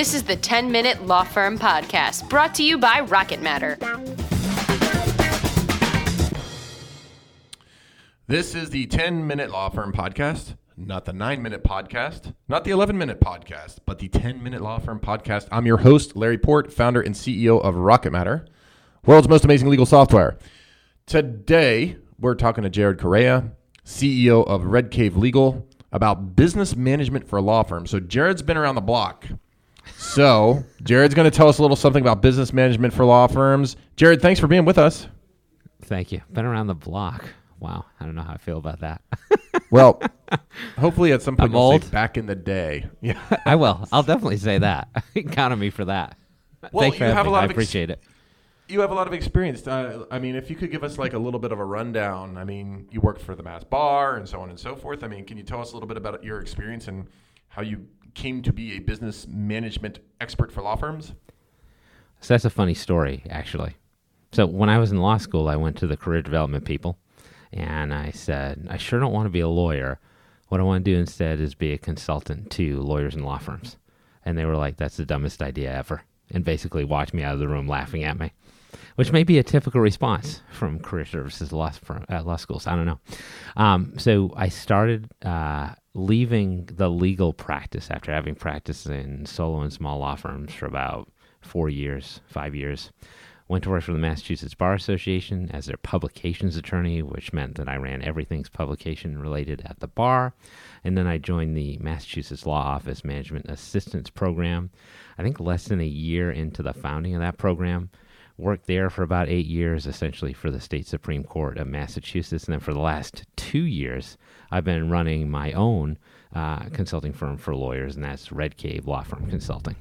This is the 10 Minute Law Firm Podcast, brought to you by Rocket Matter. This is the 10 Minute Law Firm Podcast, not the 9 Minute Podcast, not the 11 Minute Podcast, but the 10 Minute Law Firm Podcast. I'm your host, Larry Port, founder and CEO of Rocket Matter, world's most amazing legal software. Today, we're talking to Jared Correia, CEO of Red Cave Legal, about business management for law firms. So, Jared's been around the block. So, Jared's going to tell us a little something about business management for law firms. Jared, thanks for being with us. Thank you. Been around the block. Wow. I don't know how I feel about that. Well, hopefully at some point you'll say back in the day. Yeah. I will. I'll definitely say that. Count on me for that. Well, Thanks for you have a lot me. I of ex- appreciate it. You have a lot of experience. Uh, I mean, if you could give us like a little bit of a rundown. I mean, you worked for the Mass Bar and so on and so forth. I mean, can you tell us a little bit about your experience and how you came to be a business management expert for law firms? So that's a funny story, actually. So when I was in law school, I went to the career development people, and I said, I sure don't want to be a lawyer. What I want to do instead is be a consultant to lawyers and law firms. And they were like, that's the dumbest idea ever. And basically walked me out of the room laughing at me, which may be a typical response from career services law, firm, uh, law schools. I don't know. Um, so I started uh, leaving the legal practice after having practiced in solo and small law firms for about four years, five years. Went to work for the Massachusetts Bar Association as their publications attorney, which meant that I ran everything's publication related at the bar. And then I joined the Massachusetts Law Office Management Assistance Program. I think less than a year into the founding of that program. Worked there for about eight years, essentially for the state Supreme Court of Massachusetts. And then for the last two years, I've been running my own uh, consulting firm for lawyers, and that's Red Cave Law Firm Consulting.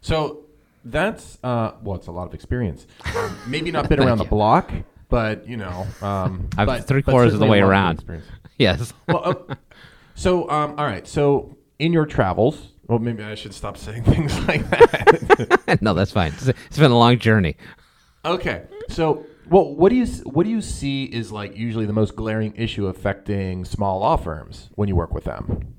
So that's uh, well, it's a lot of experience. Um, maybe not been around the block, but you know, um, I've but- three quarters of the way around. Yes. well, uh, so um, all right. So in your travels, well, maybe I should stop saying things like that. no, that's fine. It's, been a long journey. okay. So, well, what do you what do you see is like usually the most glaring issue affecting small law firms when you work with them?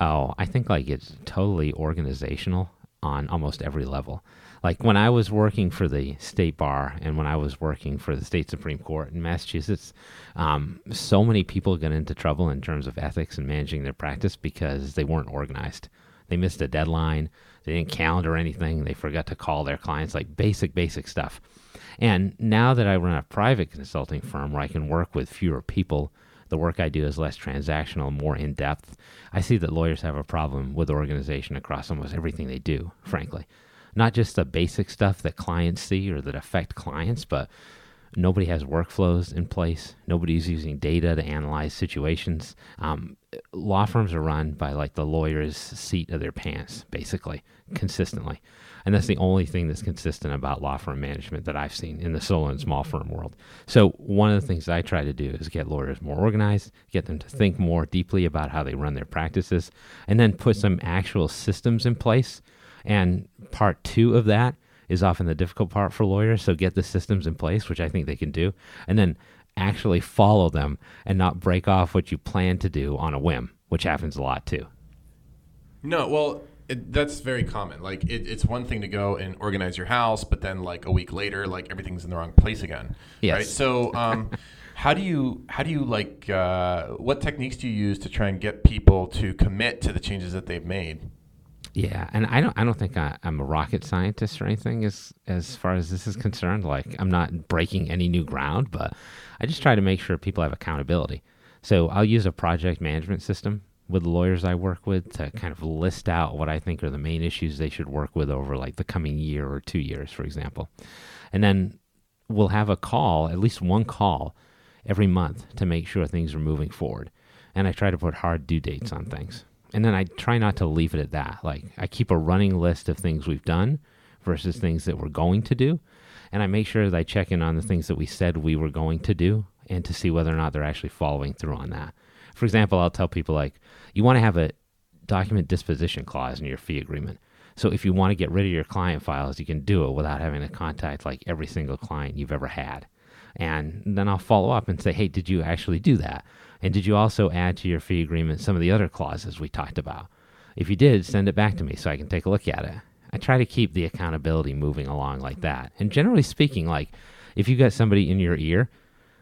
Oh, I think like it's totally organizational on almost every level. Like when I was working for the state bar and when I was working for the state Supreme Court in Massachusetts, um, so many people got into trouble in terms of ethics and managing their practice because they weren't organized. They missed a deadline. They didn't calendar anything. They forgot to call their clients, like basic, basic stuff. And now that I run a private consulting firm where I can work with fewer people, the work I do is less transactional, more in depth. I see that lawyers have a problem with organization across almost everything they do, frankly. Not just the basic stuff that clients see or that affect clients, but nobody has workflows in place. Nobody's using data to analyze situations. Um, law firms are run by like the lawyer's seat of their pants, basically, consistently. And that's the only thing that's consistent about law firm management that I've seen in the solo and small firm world. So, one of the things I try to do is get lawyers more organized, get them to think more deeply about how they run their practices, and then put some actual systems in place. And part two of that is often the difficult part for lawyers. So, get the systems in place, which I think they can do, and then actually follow them and not break off what you plan to do on a whim, which happens a lot too. No, well, it, that's very common. Like, it, it's one thing to go and organize your house, but then like a week later, like everything's in the wrong place again. Yes. Right. So, um, how do you how do you like uh, what techniques do you use to try and get people to commit to the changes that they've made? Yeah, and I don't I don't think I, I'm a rocket scientist or anything as as far as this is concerned. Like I'm not breaking any new ground, but I just try to make sure people have accountability. So I'll use a project management system with the lawyers I work with to kind of list out what I think are the main issues they should work with over like the coming year or two years, for example. And then we'll have a call, at least one call every month to make sure things are moving forward. And I try to put hard due dates on things. And then I try not to leave it at that. Like I keep a running list of things we've done versus things that we're going to do. And I make sure that I check in on the things that we said we were going to do and to see whether or not they're actually following through on that. For example, I'll tell people like, you want to have a document disposition clause in your fee agreement. So if you want to get rid of your client files, you can do it without having to contact like every single client you've ever had. And then I'll follow up and say, hey, did you actually do that? And did you also add to your fee agreement some of the other clauses we talked about? If you did, send it back to me so I can take a look at it. I try to keep the accountability moving along like that. And generally speaking, like if you got somebody in your ear,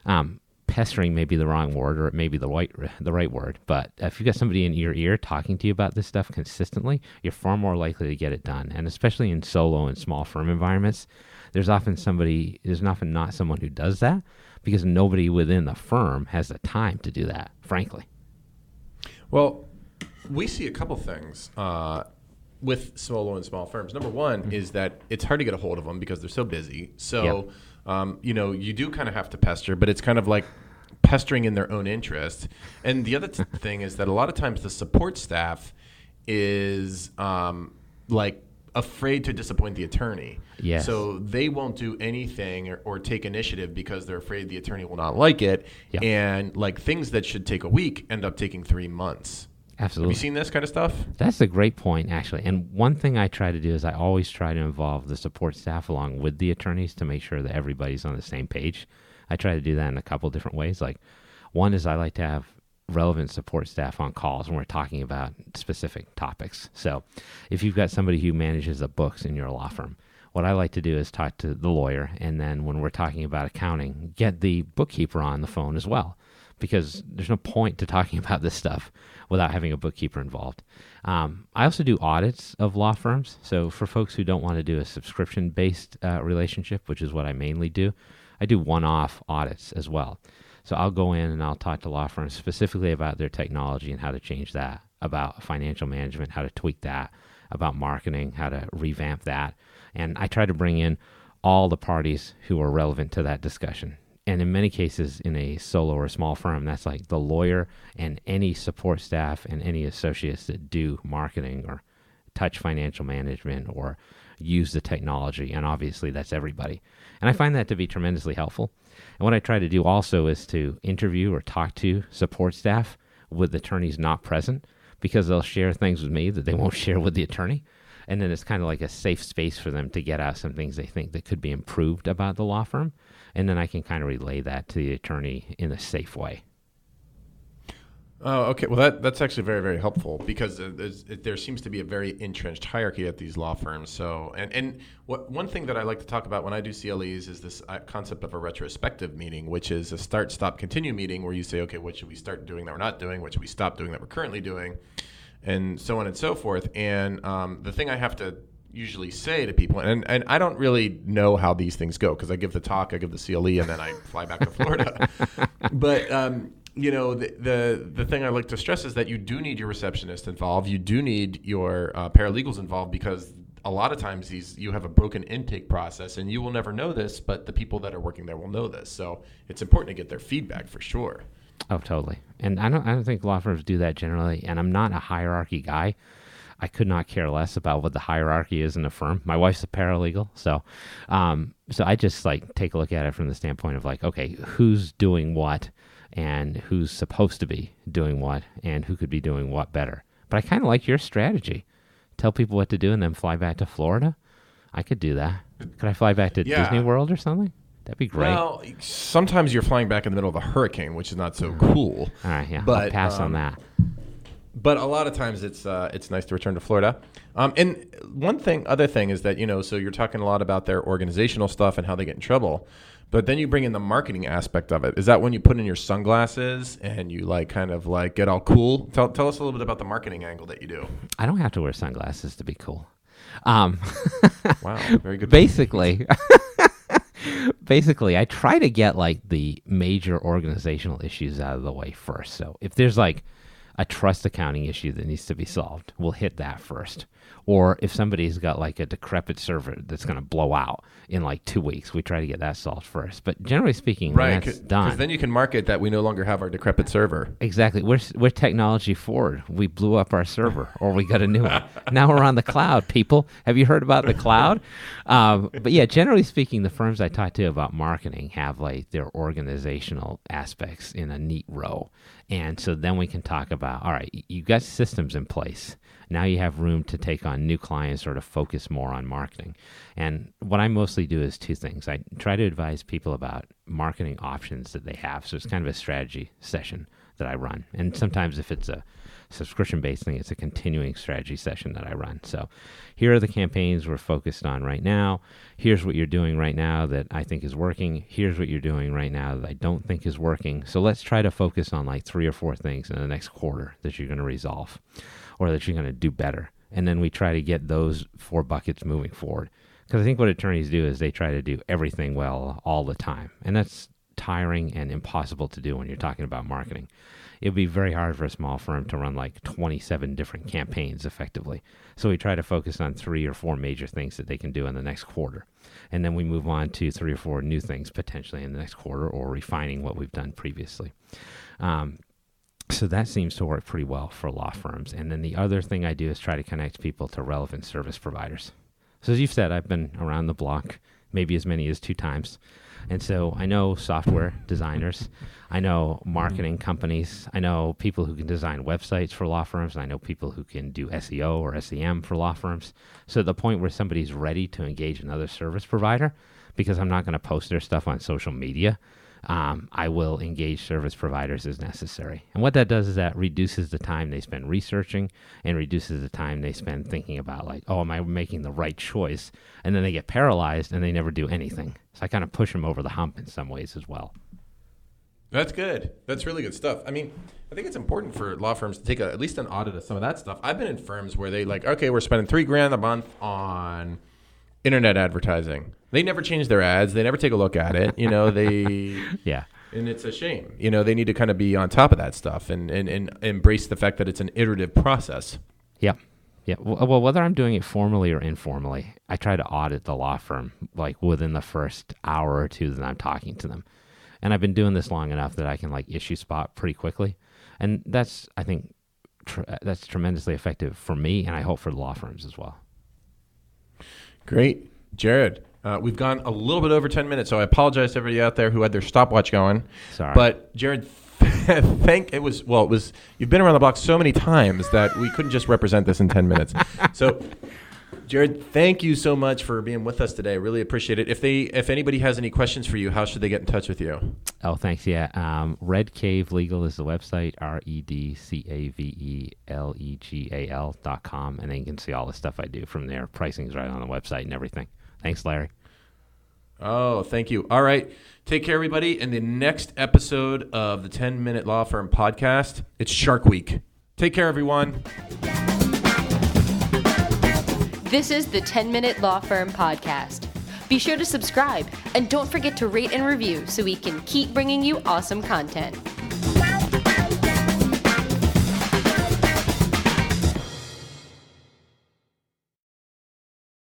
um, pestering may be the wrong word or it may be the right the right word, but if you've got somebody in your ear talking to you about this stuff consistently, you're far more likely to get it done. And especially in solo and small firm environments, there's often somebody there's often not someone who does that because nobody within the firm has the time to do that, frankly. Well, we see a couple things uh, with solo and small firms. Number one mm-hmm. is that it's hard to get a hold of them because they're so busy. So, yep. Um, you know, you do kind of have to pester, but it's kind of like pestering in their own interest. And the other t- thing is that a lot of times the support staff is um, like afraid to disappoint the attorney. Yes. So they won't do anything or, or, take initiative because they're afraid the attorney will not like it. Yep. And like things that should take a week end up taking three months. Absolutely. Have you seen this kind of stuff? That's a great point, actually. And one thing I try to do is I always try to involve the support staff along with the attorneys to make sure that everybody's on the same page. I try to do that in a couple different ways. Like, one is I like to have relevant support staff on calls when we're talking about specific topics. So, if you've got somebody who manages the books in your law firm, what I like to do is talk to the lawyer, and then when we're talking about accounting, get the bookkeeper on the phone as well, because there's no point to talking about this stuff without having a bookkeeper involved. Um, I also do audits of law firms. So, for folks who don't want to do a subscription based uh, relationship, which is what I mainly do, I do one off audits as well. So I'll go in and I'll talk to law firms specifically about their technology and how to change that, about financial management, how to tweak that, about marketing, how to revamp that. And I try to bring in all the parties who are relevant to that discussion. And in many cases, in a solo or small firm, that's like the lawyer and any support staff and any associates that do marketing or touch financial management or use the technology. And obviously, that's everybody. And I find that to be tremendously helpful. And what I try to do also is to interview or talk to support staff with attorneys not present because they'll share things with me that they won't share with the attorney. And then it's kind of like a safe space for them to get out some things they think that could be improved about the law firm. And then I can kind of relay that to the attorney in a safe way. Oh, okay. Well, that that's actually very very helpful because it, there seems to be a very entrenched hierarchy at these law firms. So, and and what one thing that I like to talk about when I do CLEs is this uh, concept of a retrospective meeting, which is a start, stop, continue meeting, where you say, okay, what should we start doing that we're not doing? What should we stop doing that we're currently doing? And so on and so forth. And um, the thing I have to usually say to people, and, and I don't really know how these things go because I give the talk, I give the CLE, and then I fly back to Florida. but um, you know the, the, the thing I like to stress is that you do need your receptionist involved. You do need your uh, paralegals involved because a lot of times these you have a broken intake process, and you will never know this, but the people that are working there will know this. So it's important to get their feedback for sure. Oh, totally. And I don't I don't think law firms do that generally. And I'm not a hierarchy guy. I could not care less about what the hierarchy is in a firm. My wife's a paralegal, so um, so I just like take a look at it from the standpoint of like, okay, who's doing what and who's supposed to be doing what and who could be doing what better. But I kind of like your strategy. Tell people what to do and then fly back to Florida. I could do that. Could I fly back to yeah. Disney World or something? That'd be great. Well, sometimes you're flying back in the middle of a hurricane, which is not so cool. All right, yeah. But, I'll pass um, on that. But a lot of times it's uh, it's nice to return to Florida. Um, and one thing, other thing is that you know, so you're talking a lot about their organizational stuff and how they get in trouble. But then you bring in the marketing aspect of it. Is that when you put in your sunglasses and you like kind of like get all cool? Tell, tell us a little bit about the marketing angle that you do. I don't have to wear sunglasses to be cool. Um, wow, very good. Basically, basically, I try to get like the major organizational issues out of the way first. So if there's like a trust accounting issue that needs to be solved, we'll hit that first. Or if somebody's got like a decrepit server that's going to blow out in like two weeks, we try to get that solved first. But generally speaking, right, that's done. Because then you can market that we no longer have our decrepit server. Exactly. We're, we're technology forward. We blew up our server or we got a new one. now we're on the cloud, people. Have you heard about the cloud? Um, but yeah, generally speaking, the firms I talk to about marketing have like their organizational aspects in a neat row. And so then we can talk about all right, you've got systems in place now you have room to take on new clients or to focus more on marketing. And what I mostly do is two things. I try to advise people about marketing options that they have. So it's kind of a strategy session that I run. And sometimes if it's a subscription based thing. It's a continuing strategy session that I run. So here are the campaigns we're focused on right now. Here's what you're doing right now that I think is working. Here's what you're doing right now that I don't think is working. So let's try to focus on like three or four things in the next quarter that you're going to resolve or that you're going to do better. And then we try to get those four buckets moving forward. Because I think what attorneys do is they try to do everything well all the time. And that's tiring and impossible to do when you're talking about marketing. It would be very hard for a small firm to run like 27 different campaigns effectively. So we try to focus on three or four major things that they can do in the next quarter. And then we move on to three or four new things potentially in the next quarter or refining what we've done previously. Um, so that seems to work pretty well for law firms. And then the other thing I do is try to connect people to relevant service providers. So as you've said, I've been around the block maybe as many as two times. And so I know software designers, I know marketing mm-hmm. companies, I know people who can design websites for law firms, and I know people who can do SEO or SEM for law firms. So the point where somebody's ready to engage another service provider, because I'm not going to post their stuff on social media, um, I will engage service providers as necessary. And what that does is that reduces the time they spend researching and reduces the time they spend thinking about, like, oh, am I making the right choice? And then they get paralyzed and they never do anything. So I kind of push them over the hump in some ways as well. That's good. That's really good stuff. I mean, I think it's important for law firms to take a, at least an audit of some of that stuff. I've been in firms where they like, okay, we're spending three grand a month on internet advertising. They never change their ads. They never take a look at it. You know, they Yeah. and it's a shame. You know, they need to kind of be on top of that stuff and, and, and embrace the fact that it's an iterative process. Yeah. Yeah. Well, whether I'm doing it formally or informally, I try to audit the law firm like within the first hour or two that I'm talking to them. And I've been doing this long enough that I can like issue spot pretty quickly. And that's, I think, tr- that's tremendously effective for me and I hope for the law firms as well. Great. Jared, uh, we've gone a little bit over 10 minutes, so I apologize to everybody out there who had their stopwatch going. Sorry. But Jared, thank it was well, it was you've been around the block so many times that we couldn't just represent this in 10 minutes. So Jared, thank you so much for being with us today. Really appreciate it. If they if anybody has any questions for you, how should they get in touch with you? Oh, thanks. Yeah. Um, Red Cave Legal is the website, R E D C A V E L E G A L dot com. And then you can see all the stuff I do from there. Pricing's right on the website and everything. Thanks, Larry. Oh, thank you. All right. Take care, everybody. In the next episode of the 10 Minute Law Firm podcast, it's Shark Week. Take care, everyone. This is the 10 Minute Law Firm Podcast. Be sure to subscribe and don't forget to rate and review so we can keep bringing you awesome content.